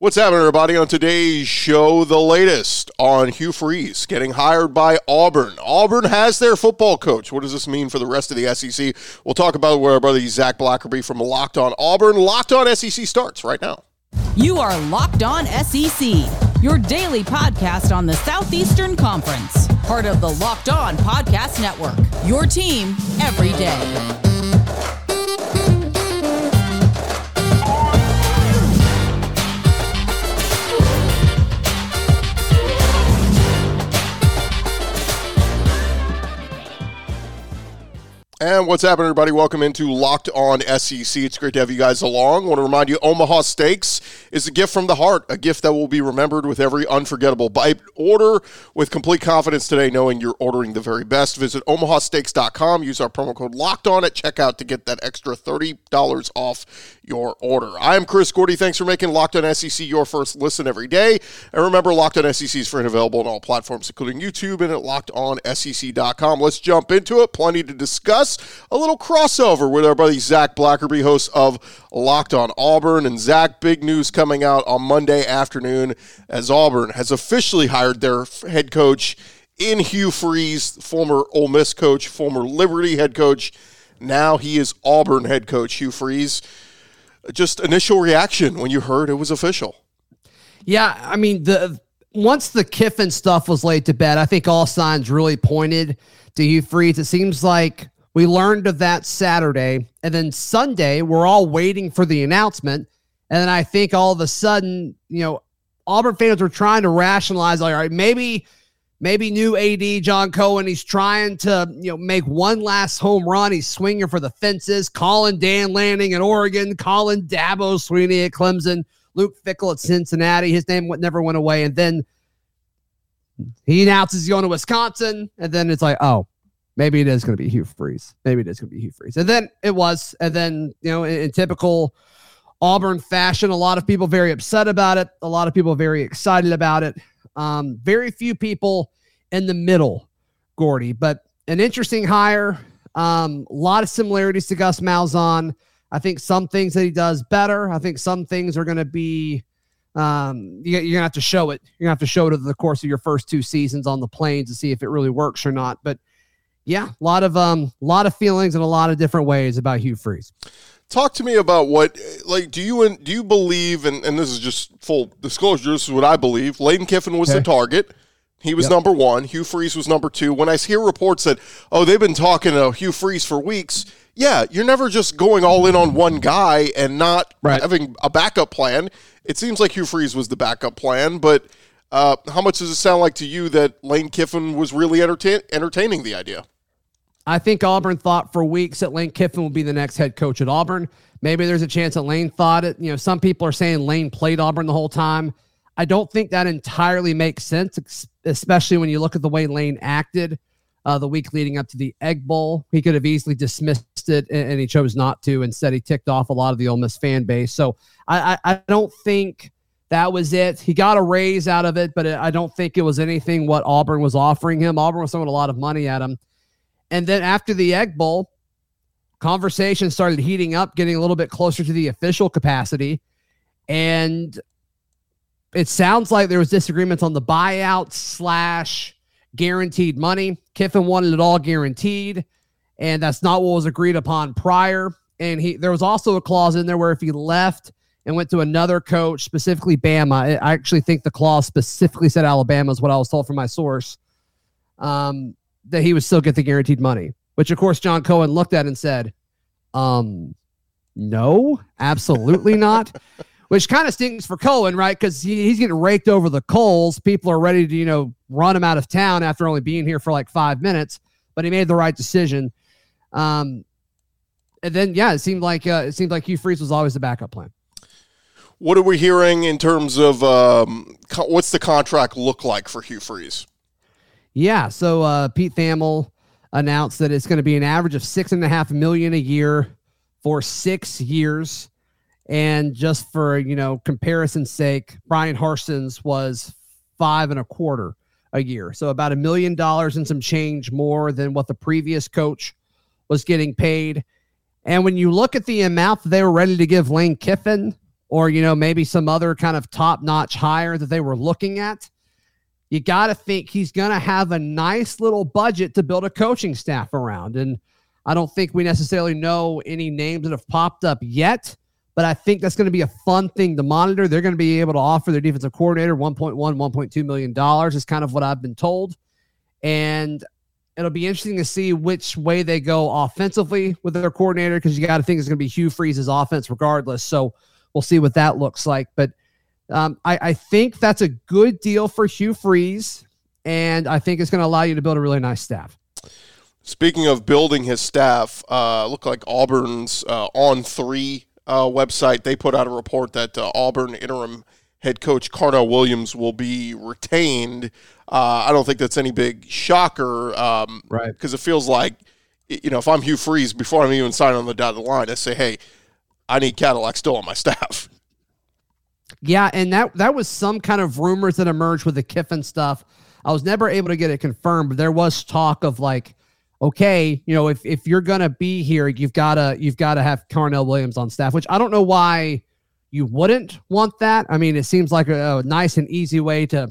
What's happening, everybody? On today's show, the latest on Hugh Freeze getting hired by Auburn. Auburn has their football coach. What does this mean for the rest of the SEC? We'll talk about it with our brother Zach Blackerby from Locked On Auburn. Locked On SEC starts right now. You are Locked On SEC, your daily podcast on the Southeastern Conference, part of the Locked On Podcast Network. Your team every day. And what's happening, everybody? Welcome into Locked On SEC. It's great to have you guys along. I want to remind you, Omaha Steaks is a gift from the heart, a gift that will be remembered with every unforgettable bite. Order with complete confidence today, knowing you're ordering the very best. Visit omahasteaks.com. Use our promo code Locked On at checkout to get that extra $30 off your order. I am Chris Gordy. Thanks for making Locked On SEC your first listen every day. And remember, Locked On SEC is free and available on all platforms, including YouTube and at lockedonsec.com. Let's jump into it. Plenty to discuss a little crossover with our buddy Zach Blackerby, host of Locked on Auburn. And Zach, big news coming out on Monday afternoon as Auburn has officially hired their head coach in Hugh Freeze, former Ole Miss coach, former Liberty head coach. Now he is Auburn head coach, Hugh Freeze. Just initial reaction when you heard it was official. Yeah, I mean the once the Kiffin stuff was laid to bed, I think all signs really pointed to Hugh Freeze. It seems like we learned of that Saturday. And then Sunday, we're all waiting for the announcement. And then I think all of a sudden, you know, Auburn fans were trying to rationalize, like, all right, maybe, maybe new AD John Cohen, he's trying to, you know, make one last home run. He's swinging for the fences, calling Dan Lanning at Oregon, calling Dabo Swinney at Clemson, Luke Fickell at Cincinnati. His name never went away. And then he announces he's going to Wisconsin. And then it's like, oh, maybe it is going to be Hugh Freeze. Maybe it is going to be Hugh Freeze. And then it was. And then, you know, in, in, typical Auburn fashion, a lot of people very upset about it. A lot of people very excited about it. Um, very few people in the middle, Gordy, but an interesting hire. Um, a lot of similarities to Gus Malzahn. I think some things that he does better. I think some things are going to be um, you, are gonna have to show it. You're gonna have to show it over the course of your first two seasons on the plains to see if it really works or not. But yeah, a lot of um, lot of feelings in a lot of different ways about Hugh Freeze. Talk to me about what, like, do you do you believe? And, and this is just full disclosure. This is what I believe. Lane Kiffin was okay. the target. He was yep. number one. Hugh Freeze was number two. When I hear reports that, oh, they've been talking to Hugh Freeze for weeks, yeah, you're never just going all in on one guy and not right. having a backup plan. It seems like Hugh Freeze was the backup plan, but uh, how much does it sound like to you that Lane Kiffin was really entertain- entertaining the idea? I think Auburn thought for weeks that Lane Kiffin would be the next head coach at Auburn. Maybe there's a chance that Lane thought it. You know, some people are saying Lane played Auburn the whole time. I don't think that entirely makes sense, especially when you look at the way Lane acted uh, the week leading up to the Egg Bowl. He could have easily dismissed it, and, he chose not to. Instead, he ticked off a lot of the Ole Miss fan base. So I, I, I don't think that was it. He got a raise out of it, but I don't think it was anything what Auburn was offering him. Auburn was throwing a lot of money at him. And then after the Egg Bowl, conversation started heating up, getting a little bit closer to the official capacity. And it sounds like there was disagreements on the buyout slash guaranteed money. Kiffin wanted it all guaranteed, and that's not what was agreed upon prior. And he there was also a clause in there where if he left and went to another coach, specifically Bama, I actually think the clause specifically said Alabama is what I was told from my source. Um, that he would still get the guaranteed money, which of course John Cohen looked at and said, um, no, absolutely not. which kind of stinks for Cohen, right? Because he, he's getting raked over the coals. People are ready to, you know, run him out of town after only being here for like five minutes. But he made the right decision. Um, and then, yeah, it seemed like uh, it seemed like Hugh Freeze was always the backup plan. What are we hearing in terms of um, co- what's the contract look like for Hugh Freeze? Yeah. So uh, Pete Thamel announced that it's going to be an average of six and a half million a year for six years. And just for you know comparison's sake, Brian Harsin's was five and a quarter a year, so about a million dollars and some change more than what the previous coach was getting paid. And when you look at the amount that they were ready to give Lane Kiffin, or, you know, maybe some other kind of top notch hire that they were looking at, you got to think he's going to have a nice little budget to build a coaching staff around. And I don't think we necessarily know any names that have popped up yet, but I think that's going to be a fun thing to monitor. They're going to be able to offer their defensive coordinator 1.1, 1.2 million dollars is kind of what I've been told. And it'll be interesting to see which way they go offensively with their coordinator because you got to think it's going to be Hugh Freeze's offense regardless. So we'll see what that looks like. But um, I, I think that's a good deal for Hugh Freeze, and I think it's going to allow you to build a really nice staff. Speaking of building his staff, uh, look like Auburn's uh, on three uh, website. They put out a report that uh, Auburn interim head coach Carnell Williams will be retained. Uh, I don't think that's any big shocker, um, right? Because it feels like, you know, if I'm Hugh Freeze, before I'm even signing on the dotted line, I say, hey, I need Cadillac still on my staff. Yeah, and that that was some kind of rumors that emerged with the Kiffin stuff. I was never able to get it confirmed, but there was talk of like, okay, you know, if if you're gonna be here, you've gotta you've gotta have Carnell Williams on staff, which I don't know why you wouldn't want that. I mean, it seems like a, a nice and easy way to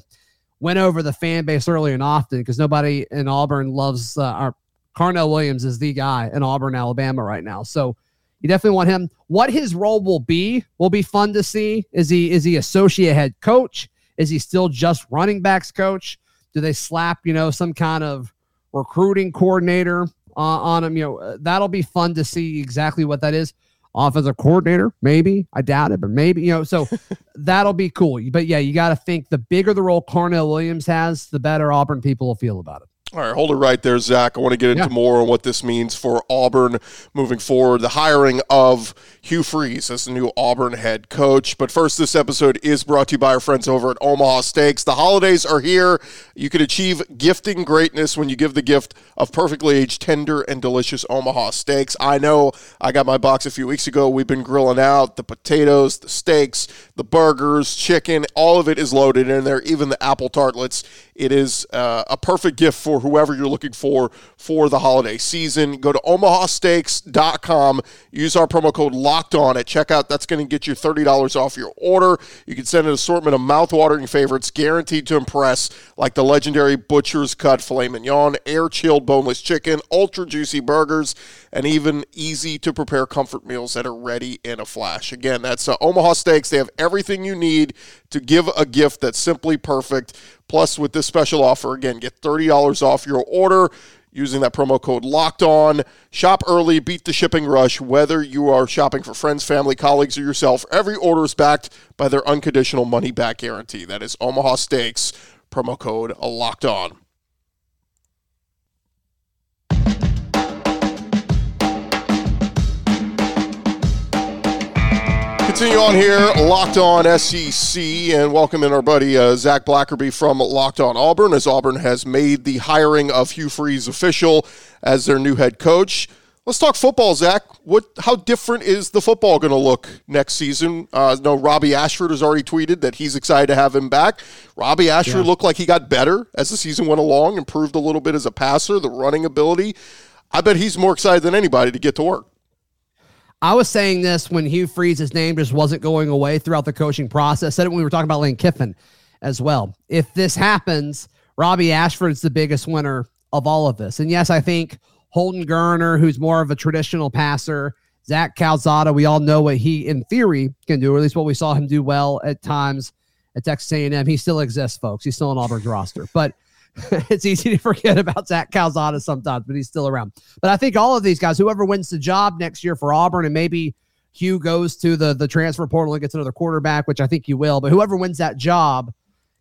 win over the fan base early and often because nobody in Auburn loves uh, our Carnell Williams is the guy in Auburn, Alabama right now. So you definitely want him. What his role will be will be fun to see. Is he is he associate head coach? Is he still just running backs coach? Do they slap you know some kind of recruiting coordinator uh, on him? You know uh, that'll be fun to see exactly what that is. Offensive coordinator, maybe I doubt it, but maybe you know. So that'll be cool. But yeah, you got to think the bigger the role Carnell Williams has, the better Auburn people will feel about it. All right, hold it right there, Zach. I want to get into yeah. more on what this means for Auburn moving forward. The hiring of Hugh Freeze as the new Auburn head coach. But first, this episode is brought to you by our friends over at Omaha Steaks. The holidays are here. You can achieve gifting greatness when you give the gift of perfectly aged, tender, and delicious Omaha steaks. I know I got my box a few weeks ago. We've been grilling out the potatoes, the steaks, the burgers, chicken. All of it is loaded in there, even the apple tartlets. It is uh, a perfect gift for whoever you're looking for for the holiday season. Go to omahasteaks.com. Use our promo code locked on at checkout. That's going to get you $30 off your order. You can send an assortment of mouth-watering favorites guaranteed to impress, like the legendary Butcher's Cut filet mignon, air chilled boneless chicken, ultra juicy burgers, and even easy to prepare comfort meals that are ready in a flash. Again, that's uh, Omaha Steaks. They have everything you need to give a gift that's simply perfect. Plus, with this special offer, again, get $30 off your order using that promo code locked on. Shop early, beat the shipping rush. Whether you are shopping for friends, family, colleagues, or yourself, every order is backed by their unconditional money back guarantee. That is Omaha Steaks, promo code locked on. Continue on here, Locked On SEC, and welcome in our buddy uh, Zach Blackerby from Locked On Auburn, as Auburn has made the hiring of Hugh Freeze official as their new head coach. Let's talk football, Zach. What? How different is the football going to look next season? Uh, no, Robbie Ashford has already tweeted that he's excited to have him back. Robbie Ashford yeah. looked like he got better as the season went along, improved a little bit as a passer, the running ability. I bet he's more excited than anybody to get to work. I was saying this when Hugh Freeze's name just wasn't going away throughout the coaching process. I said it when we were talking about Lane Kiffin as well. If this happens, Robbie Ashford's the biggest winner of all of this. And yes, I think Holden Geriner, who's more of a traditional passer, Zach Calzada, we all know what he, in theory, can do, or at least what we saw him do well at times at Texas A&M. He still exists, folks. He's still on Auburn's roster. But – it's easy to forget about Zach Calzada sometimes, but he's still around. But I think all of these guys, whoever wins the job next year for Auburn, and maybe Hugh goes to the the transfer portal and gets another quarterback, which I think you will. But whoever wins that job,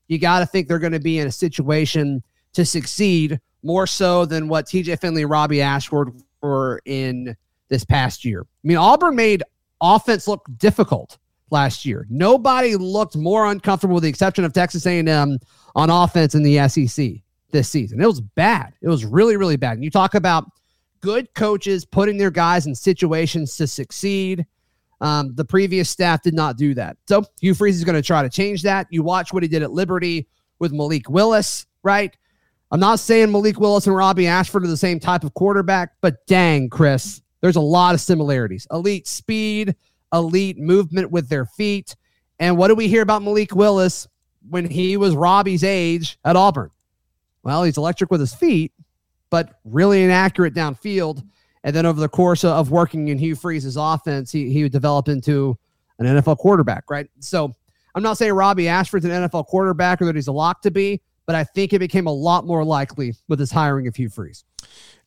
you got to think they're going to be in a situation to succeed more so than what TJ Finley, Robbie Ashford were in this past year. I mean, Auburn made offense look difficult last year. Nobody looked more uncomfortable, with the exception of Texas A&M, on offense in the SEC this season. It was bad. It was really, really bad. And you talk about good coaches putting their guys in situations to succeed. Um, the previous staff did not do that. So Hugh Freeze is going to try to change that. You watch what he did at Liberty with Malik Willis, right? I'm not saying Malik Willis and Robbie Ashford are the same type of quarterback, but dang, Chris, there's a lot of similarities. Elite speed, elite movement with their feet. And what do we hear about Malik Willis when he was Robbie's age at Auburn? Well, he's electric with his feet, but really inaccurate downfield. And then over the course of working in Hugh Freeze's offense, he, he would develop into an NFL quarterback, right? So I'm not saying Robbie Ashford's an NFL quarterback or that he's a lock to be, but I think it became a lot more likely with his hiring of Hugh Freeze.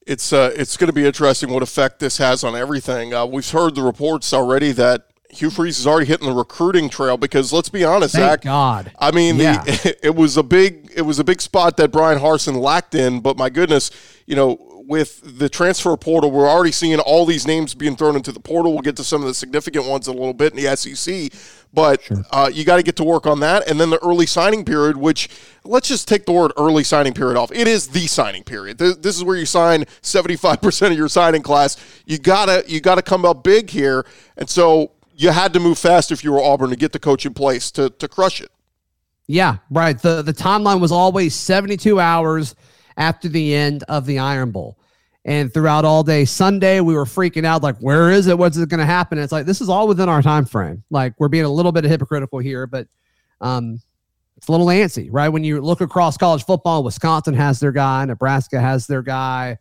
It's uh, it's going to be interesting what effect this has on everything. Uh, we've heard the reports already that Hugh Freeze is already hitting the recruiting trail because let's be honest, Thank Zach. God. I mean, Yeah. the, it was a big it was a big spot that Brian Harsin lacked in, but my goodness, you know, with the transfer portal, we're already seeing all these names being thrown into the portal. We'll get to some of the significant ones in a little bit in the SEC, but uh, you got to get to work on that, and then the early signing period, which let's just take the word early signing period off. It is the signing period. This, this is where you sign seventy five percent of your signing class. You gotta you gotta come up big here, and so you had to move fast if you were Auburn to get the coach in place to to crush it. Yeah, right. The the timeline was always 72 hours after the end of the Iron Bowl. And throughout all day Sunday, we were freaking out like, where is it? What's it going to happen? And it's like this is all within our time frame. Like we're being a little bit hypocritical here, but um, it's a little antsy, right? When you look across college football, Wisconsin has their guy, Nebraska has their guy,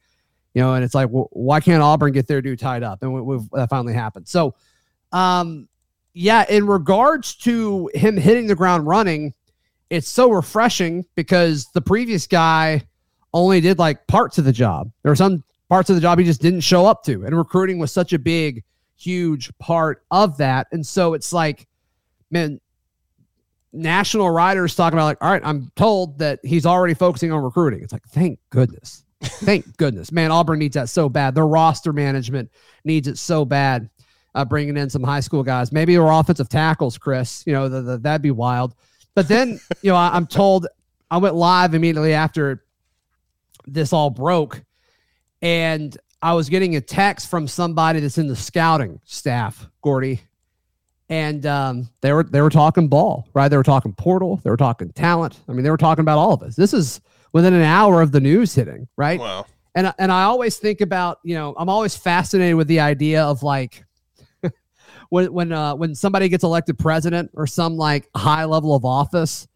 you know, and it's like, well, why can't Auburn get their dude tied up? And we, that finally happened. So, um, yeah, in regards to him hitting the ground running, it's so refreshing because the previous guy only did like parts of the job. There were some parts of the job he just didn't show up to, and recruiting was such a big, huge part of that. And so it's like, man, national writers talking about like, all right, I'm told that he's already focusing on recruiting. It's like, thank goodness. Thank goodness. Man, Auburn needs that so bad. Their roster management needs it so bad. Uh, bringing in some high school guys, maybe or offensive tackles, Chris. You know, the, the, that'd be wild. But then, you know, I, I'm told I went live immediately after this all broke, and I was getting a text from somebody that's in the scouting staff, Gordy, and um, they were they were talking ball, right? They were talking portal, they were talking talent. I mean, they were talking about all of us. This is within an hour of the news hitting, right? Wow. And and I always think about, you know, I'm always fascinated with the idea of like when when uh when somebody gets elected president or some like high level of office,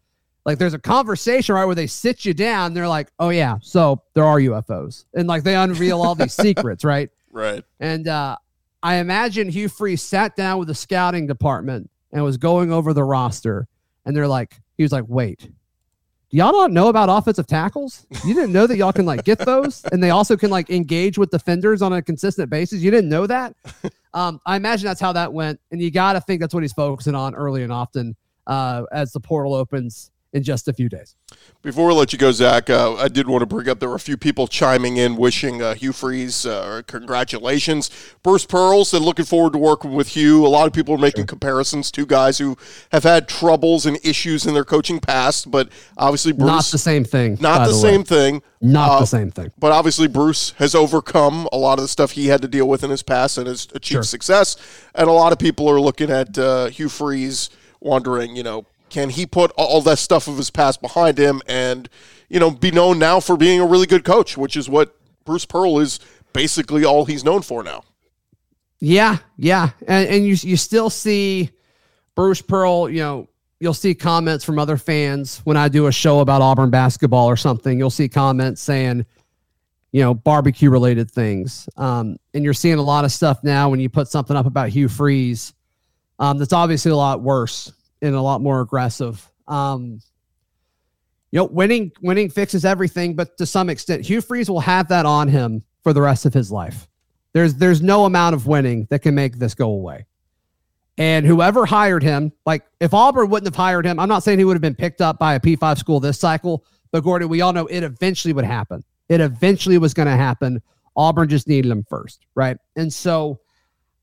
like there's a conversation right where they sit you down, they're like, "Oh yeah, so there are UFOs." And like they unveil all these secrets, right? Right. And uh I imagine Hugh Freeze sat down with the scouting department and was going over the roster and they're like he was like, "Wait, y'all don't know about offensive tackles? You didn't know that y'all can like get those, and they also can like engage with defenders on a consistent basis. You didn't know that. Um, I imagine that's how that went, and you got to think that's what he's focusing on early and often uh, as the portal opens in just a few days. Before we let you go, Zach, uh, I did want to bring up there were a few people chiming in wishing uh, Hugh Freeze uh, congratulations. Bruce Pearl said looking forward to working with Hugh. A lot of people are making comparisons to guys who have had troubles and issues in their coaching past, but obviously Bruce Not the same thing. not by the, same thing. Not Uh, the same thing. But obviously, Bruce has overcome a lot of the stuff he had to deal with in his past and has achieved Sure. success. And a lot of people are looking at uh, Hugh Freeze, wondering, you know, can he put all that stuff of his past behind him and, you know, be known now for being a really good coach, which is what Bruce Pearl is basically all he's known for now. Yeah, yeah, and and you you still see Bruce Pearl. You know, you'll see comments from other fans when I do a show about Auburn basketball or something. You'll see comments saying, you know, barbecue related things. Um, and you're seeing a lot of stuff now when you put something up about Hugh Freeze. Um, that's obviously a lot worse and a lot more aggressive. Um, you know, winning winning fixes everything, but to some extent, Hugh Freeze will have that on him for the rest of his life. There's there's no amount of winning that can make this go away. And whoever hired him, like if Auburn wouldn't have hired him, I'm not saying he would have been picked up by a P5 school this cycle, but Gordon, we all know it eventually would happen. It eventually was going to happen. Auburn just needed him first, right? And so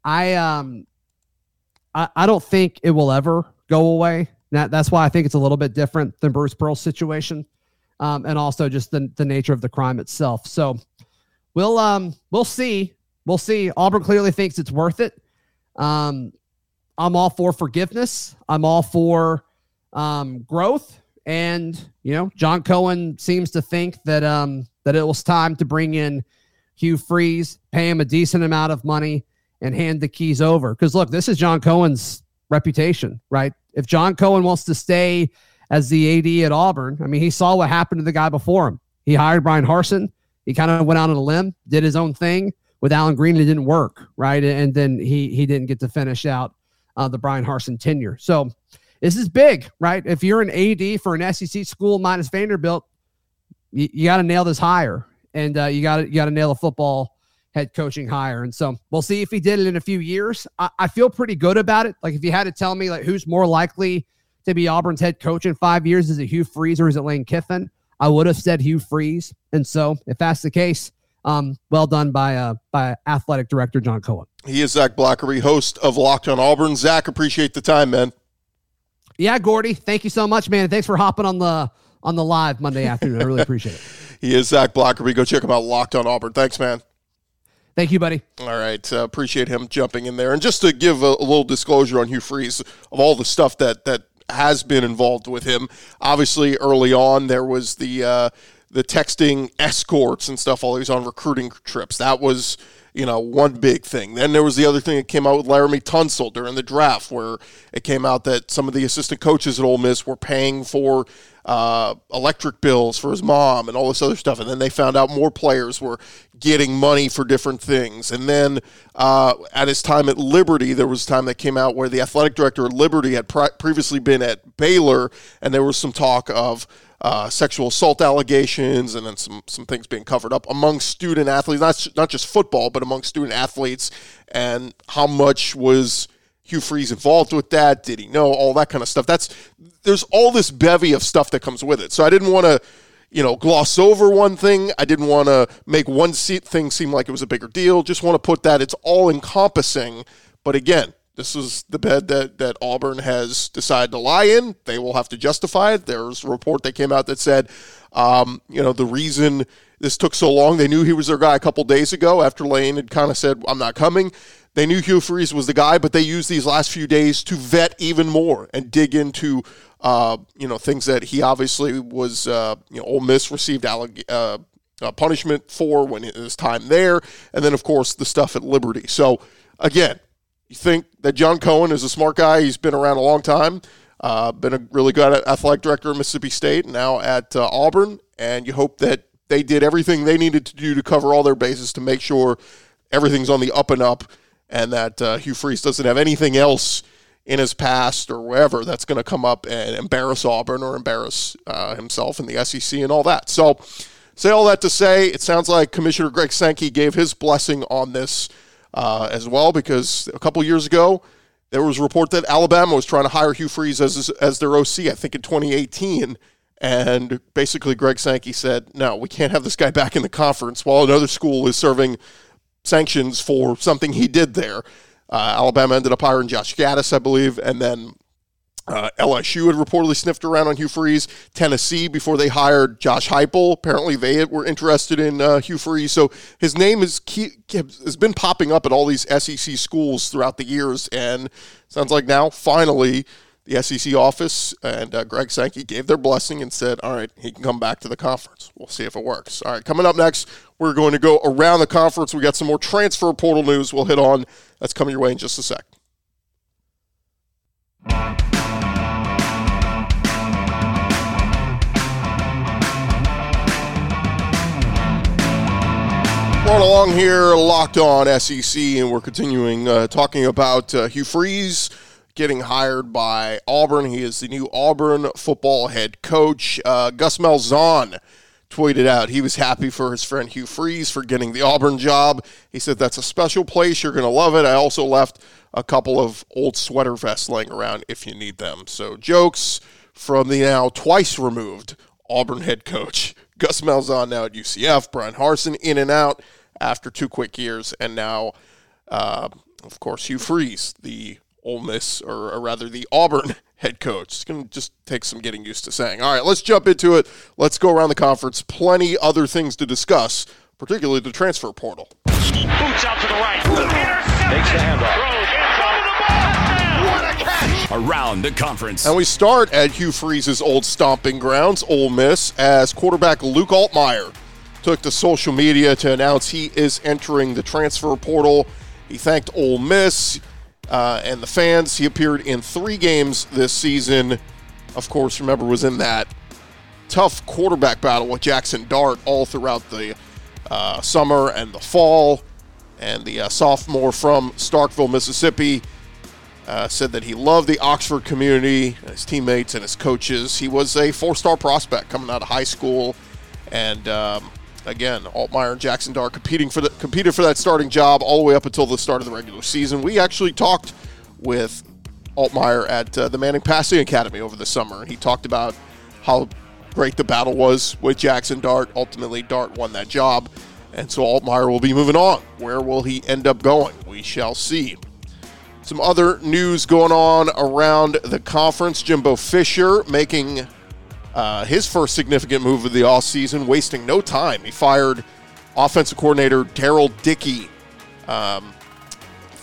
I um I, I don't think it will ever go away. That, that's why I think it's a little bit different than Bruce Pearl's situation. Um, and also just the, the nature of the crime itself. So we'll um we'll see. We'll see. Auburn clearly thinks it's worth it. Um, I'm all for forgiveness. I'm all for um, growth. And you know, John Cohen seems to think that um, that it was time to bring in Hugh Freeze, pay him a decent amount of money, and hand the keys over. Because look, this is John Cohen's reputation, right? If John Cohen wants to stay as the AD at Auburn, I mean, he saw what happened to the guy before him. He hired Brian Harsin. He kind of went out on a limb, did his own thing with Allen Greene. It didn't work, right? And then he he didn't get to finish out uh, the Brian Harsin tenure. So this is big, right? If you're an AD for an SEC school minus Vanderbilt, you, you got to nail this hire, and uh, you got to you got to nail the football head coaching hire. And so we'll see if he did it in a few years. I, I feel pretty good about it. Like if you had to tell me like who's more likely to be Auburn's head coach in five years, is it Hugh Freeze or is it Lane Kiffin? I would have said Hugh Freeze. And so if that's the case, um, well done by uh, by athletic director John Cohen. He is Zach Blackerby, host of Locked on Auburn. Zach, appreciate the time, man. Yeah, Gordy, thank you so much, man. Thanks for hopping on the on the live Monday afternoon. I really appreciate it. he is Zach Blackerby. Go check him out, Locked on Auburn. Thanks, man. Thank you, buddy. All right, uh, appreciate him jumping in there. And just to give a, a, little disclosure on Hugh Freeze of all the stuff that that has been involved with him. Obviously, early on there was the uh, the texting escorts and stuff while he was on recruiting trips. That was you know, one big thing. Then there was the other thing that came out with Laremy Tunsil during the draft, where it came out that some of the assistant coaches at Ole Miss were paying for uh, electric bills for his mom and all this other stuff. And then they found out more players were getting money for different things. And then uh, at his time at Liberty, there was a time that came out where the athletic director at Liberty had pre- previously been at Baylor, and there was some talk of uh, sexual assault allegations and then some some things being covered up among student athletes, not not just football, but among student athletes, and how much was Hugh Freeze involved with that? Did he know all that kind of stuff? That's there's all this bevy of stuff that comes with it. So I didn't want to. You know, gloss over one thing. I didn't want to make one seat thing seem like it was a bigger deal. Just want to put that it's all encompassing. But again, this is the bed that, that Auburn has decided to lie in. They will have to justify it. There's a report that came out that said, um, you know, the reason this took so long, they knew he was their guy a couple days ago after Lane had kind of said, I'm not coming. They knew Hugh Freeze was the guy, but they used these last few days to vet even more and dig into, uh, you know, things that he obviously was, uh, you know, Ole Miss received alleg- uh, uh, punishment for when his time there, and then of course the stuff at Liberty. So again, you think that John Cohen is a smart guy. He's been around a long time, uh, been a really good athletic director of Mississippi State, now at uh, Auburn, and you hope that they did everything they needed to do to cover all their bases to make sure everything's on the up and up, and that uh, Hugh Freeze doesn't have anything else in his past or wherever that's going to come up and embarrass Auburn or embarrass uh, himself in the SEC and all that. So, say all that to say, it sounds like Commissioner Greg Sankey gave his blessing on this uh, as well because a couple years ago there was a report that Alabama was trying to hire Hugh Freeze as as their OC. I think in 2018. And basically, Greg Sankey said, no, we can't have this guy back in the conference while another school is serving sanctions for something he did there. Uh, Alabama ended up hiring Josh Gattis, I believe, and then uh, LSU had reportedly sniffed around on Hugh Freeze. Tennessee, before they hired Josh Heupel, apparently they were interested in uh, Hugh Freeze. So his name is key, has been popping up at all these SEC schools throughout the years, and sounds like now finally the SEC office and uh, Greg Sankey gave their blessing and said, "All right, he can come back to the conference. We'll see if it works." All right, coming up next, we're going to go around the conference. We got some more transfer portal news. We'll hit on. That's coming your way in just a sec. Along here, locked on SEC, and we're continuing uh, talking about uh, Hugh Freeze getting hired by Auburn. He is the new Auburn football head coach. Uh, Gus Malzahn tweeted out he was happy for his friend Hugh Freeze for getting the Auburn job. He said, That's a special place. You're going to love it. I also left a couple of old sweater vests laying around if you need them. So, jokes from the now twice removed Auburn head coach. Gus Malzahn now at UCF. Brian Harsin in and out after two quick years, and now, uh, of course, Hugh Freeze, the Ole Miss, or, or rather the Auburn head coach. It's going to just take some getting used to saying. All right, let's jump into it. Let's go around the conference. Plenty other things to discuss, particularly the transfer portal. Boots out to the right. Takes the handoff. Around the conference. And we start at Hugh Freeze's old stomping grounds, Ole Miss, as quarterback Luke Altmyer took to social media to announce he is entering the transfer portal. He thanked Ole Miss uh, and the fans. He appeared in three games this season. Of course, remember, was in that tough quarterback battle with Jackson Dart all throughout the uh, summer and the fall. And the uh, sophomore from Starkville, Mississippi, uh, said that he loved the Oxford community, his teammates, and his coaches. He was a four star prospect coming out of high school. And um, again, Altmyer and Jackson Dart competing for the, competed for that starting job all the way up until the start of the regular season. We actually talked with Altmyer at uh, the Manning Passing Academy over the summer. and He talked about how great the battle was with Jackson Dart. Ultimately, Dart won that job. And so Altmyer will be moving on. Where will he end up going? We shall see. Some other news going on around the conference. Jimbo Fisher making uh, his first significant move of the offseason, wasting no time. He fired offensive coordinator Darrell Dickey. Um,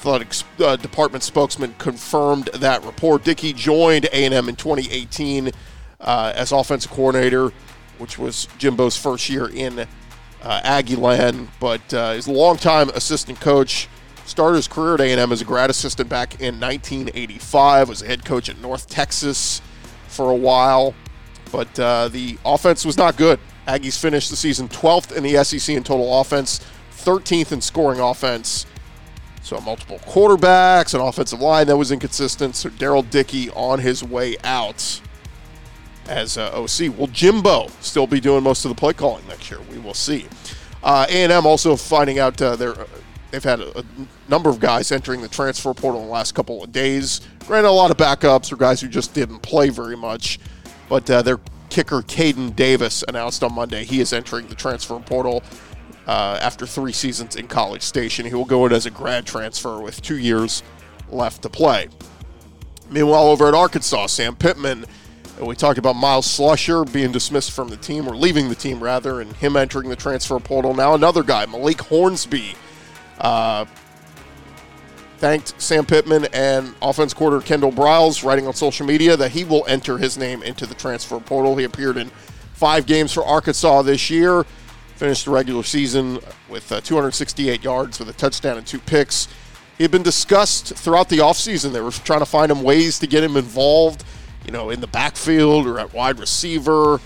uh, department spokesman confirmed that report. Dickey joined A&M in 2018 uh, as offensive coordinator, which was Jimbo's first year in uh, Aggieland, but uh, a longtime assistant coach. Started his career at A&M as a grad assistant back in 1985. Was a head coach at North Texas for a while, but uh, the offense was not good. Aggies finished the season 12th in the SEC in total offense, 13th in scoring offense. So multiple quarterbacks, an offensive line that was inconsistent. So Darrell Dickey on his way out as uh, OC. Will Jimbo still be doing most of the play calling next year? We will see. Uh, A&M also finding out uh, they're, they've had a, a, number of guys entering the transfer portal in the last couple of days. Granted, a lot of backups or guys who just didn't play very much, but uh, their kicker Caden Davis announced on Monday he is entering the transfer portal. Uh, after three seasons in College Station, he will go in as a grad transfer with two years left to play. Meanwhile, over at Arkansas, Sam Pittman we talked about Myles Slusher being dismissed from the team, or leaving the team rather, and him entering the transfer portal. Now another guy, Malik Hornsby, uh, thanked Sam Pittman and offense coordinator Kendall Briles, writing on social media that he will enter his name into the transfer portal. He appeared in five games for Arkansas this year, finished the regular season with uh, 268 yards with a touchdown and two picks. He had been discussed throughout the offseason. They were trying to find him ways to get him involved you know, in the backfield or at wide receiver.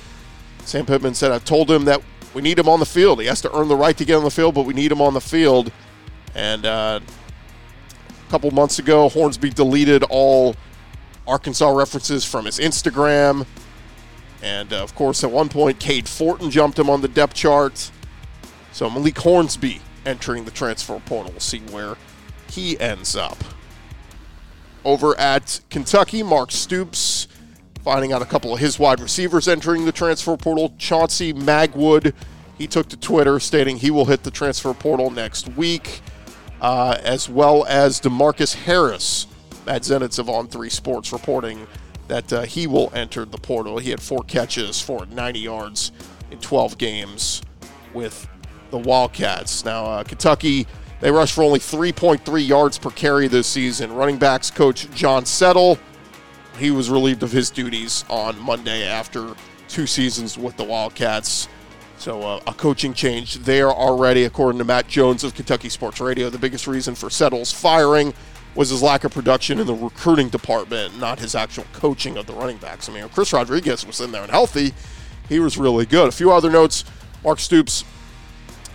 Sam Pittman said, I've told him that we need him on the field. He has to earn the right to get on the field, but we need him on the field. And uh, couple months ago, Hornsby deleted all Arkansas references from his Instagram. And uh, of course, at one point, Cade Fortin jumped him on the depth chart. So Malik Hornsby entering the transfer portal. We'll see where he ends up. Over at Kentucky, Mark Stoops finding out a couple of his wide receivers entering the transfer portal. Chauncey Magwood, he took to Twitter stating he will hit the transfer portal next week, uh, as well as Demarcus Harris. at Zenitz of On 3 Sports reporting that uh, he will enter the portal. He had four catches for 90 yards in 12 games with the Wildcats. Now, uh, Kentucky, they rushed for only 3.3 yards per carry this season. Running backs coach John Settle he was relieved of his duties on Monday after two seasons with the Wildcats. So uh, a coaching change there already, according to Matt Jones of Kentucky Sports Radio. The biggest reason for Settle's firing was his lack of production in the recruiting department, not his actual coaching of the running backs. I mean, Chris Rodriguez was in there and healthy. He was really good. A few other notes. Mark Stoops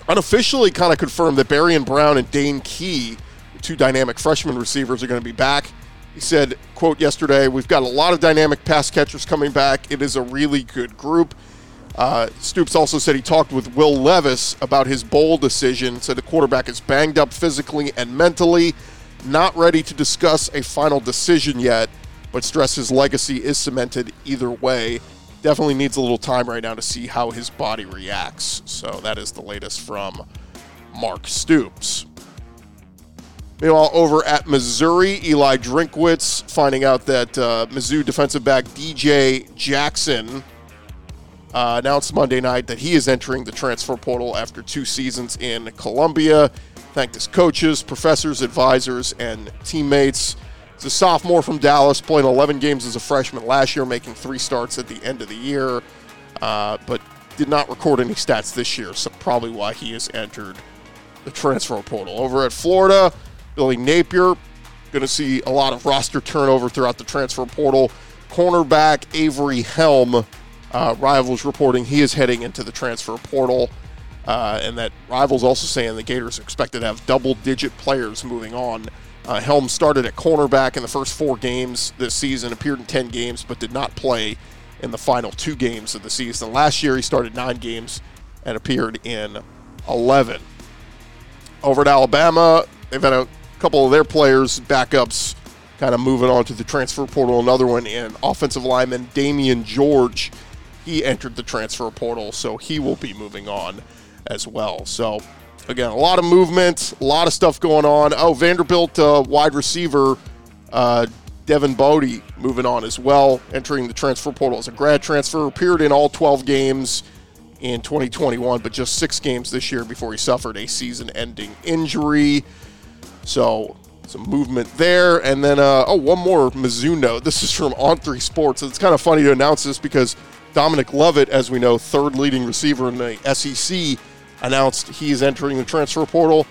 unofficially kind of confirmed that Barion Brown and Dane Key, two dynamic freshman receivers, are going to be back he said, quote, yesterday, we've got a lot of dynamic pass catchers coming back. It is a really good group. Uh, Stoops also said he talked with Will Levis about his bowl decision, said the quarterback is banged up physically and mentally, not ready to discuss a final decision yet, but stress his legacy is cemented either way. Definitely needs a little time right now to see how his body reacts. So that is the latest from Mark Stoops. Meanwhile, over at Missouri, Eli Drinkwitz finding out that uh, Mizzou defensive back DJ Jackson uh, announced Monday night that he is entering the transfer portal after two seasons in Columbia. Thanked his coaches, professors, advisors, and teammates. He's a sophomore from Dallas, playing 11 games as a freshman last year, making three starts at the end of the year, uh, but did not record any stats this year, so probably why he has entered the transfer portal. Over at Florida, Billy Napier, going to see a lot of roster turnover throughout the transfer portal. Cornerback Avery Helm, uh, Rivals reporting he is heading into the transfer portal. Uh, and that Rivals also saying the Gators are expected to have double digit players moving on. Uh, Helm started at cornerback in the first four games this season, appeared in 10 games, but did not play in the final two games of the season. Last year, he started nine games and appeared in 11. Over at Alabama, they've had a couple of their players, backups, kind of moving on to the transfer portal. Another one in offensive lineman Damieon George. He entered the transfer portal, so he will be moving on as well. So, again, a lot of movement, a lot of stuff going on. Oh, Vanderbilt uh, wide receiver uh, Devin Boddie moving on as well, entering the transfer portal as a grad transfer. Appeared in all 12 games in 2021, but just six games this year before he suffered a season ending injury. So, some movement there. And then, uh, oh, one more Mizzou note. This is from On 3 Sports. It's kind of funny to announce this because Dominic Lovett, as we know, third leading receiver in the SEC, announced he is entering the transfer portal.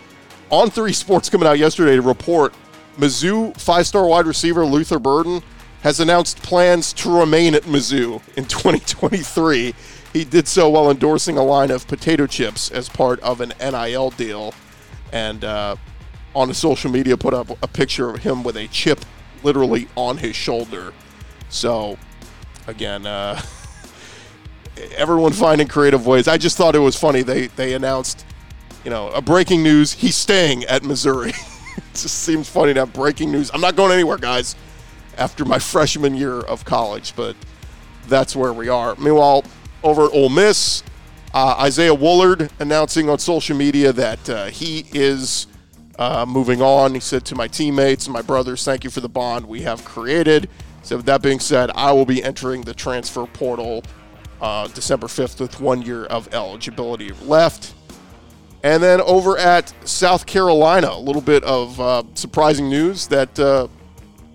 On 3 Sports coming out yesterday to report Mizzou five star wide receiver Luther Burden has announced plans to remain at Mizzou in 2023. He did so while endorsing a line of potato chips as part of an NIL deal. And uh, on his social media, put up a picture of him with a chip literally on his shoulder. So, again, uh, everyone finding creative ways. I just thought it was funny. They they announced, you know, a breaking news. He's staying at Missouri. it just seems funny to have breaking news. I'm not going anywhere, guys. After my freshman year of college, but that's where we are. Meanwhile, over at Ole Miss, uh, Isaiah Woullard announcing on social media that uh, he is uh, moving on. He said to my teammates and my brothers, "Thank you for the bond we have created." So, with that being said, I will be entering the transfer portal uh, December 5th with one year of eligibility left. And then over at South Carolina, a little bit of uh, surprising news that uh,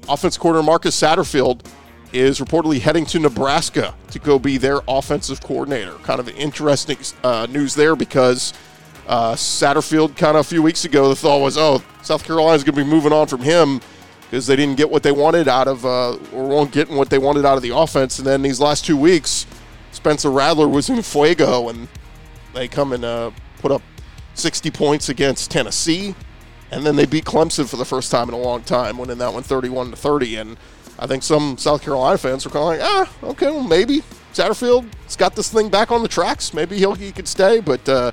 offense coordinator Marcus Satterfield is reportedly heading to Nebraska to go be their offensive coordinator. Kind of interesting uh, news there because uh, Satterfield, kind of a few weeks ago, the thought was, oh, South Carolina's going to be moving on from him because they didn't get what they wanted out of, uh, or weren't getting what they wanted out of the offense. And then these last two weeks, Spencer Rattler was in Fuego, and they come and uh, put up 60 points against Tennessee, and then they beat Clemson for the first time in a long time, winning that one 31 to 30. And I think some South Carolina fans were like, ah, okay, well maybe Satterfield's got this thing back on the tracks. Maybe he'll he could stay, but uh,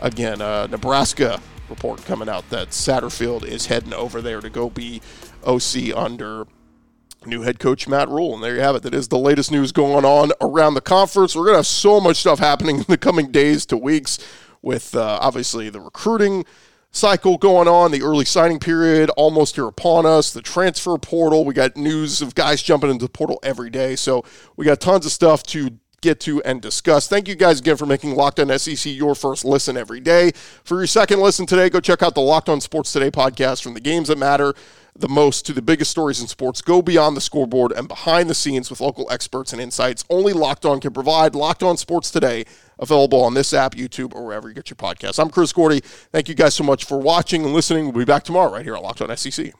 again, uh, Nebraska report coming out that Satterfield is heading over there to go be OC under new head coach Matt Rhule. And there you have it. That is the latest news going on around the conference. We're going to have so much stuff happening in the coming days to weeks with uh, obviously the recruiting cycle going on, the early signing period almost here upon us, the transfer portal. We got news of guys jumping into the portal every day. So we got tons of stuff to get to and discuss. Thank you guys again for making Locked On SEC your first listen every day. For your second listen today, go check out the Locked On Sports Today podcast from the games that matter the most to the biggest stories in sports. Go beyond the scoreboard and behind the scenes with local experts and insights only Locked On can provide. Locked On Sports Today, available on this app, YouTube, or wherever you get your podcasts. I'm Chris Gordy. Thank you guys so much for watching and listening. We'll be back tomorrow right here on Locked On SEC.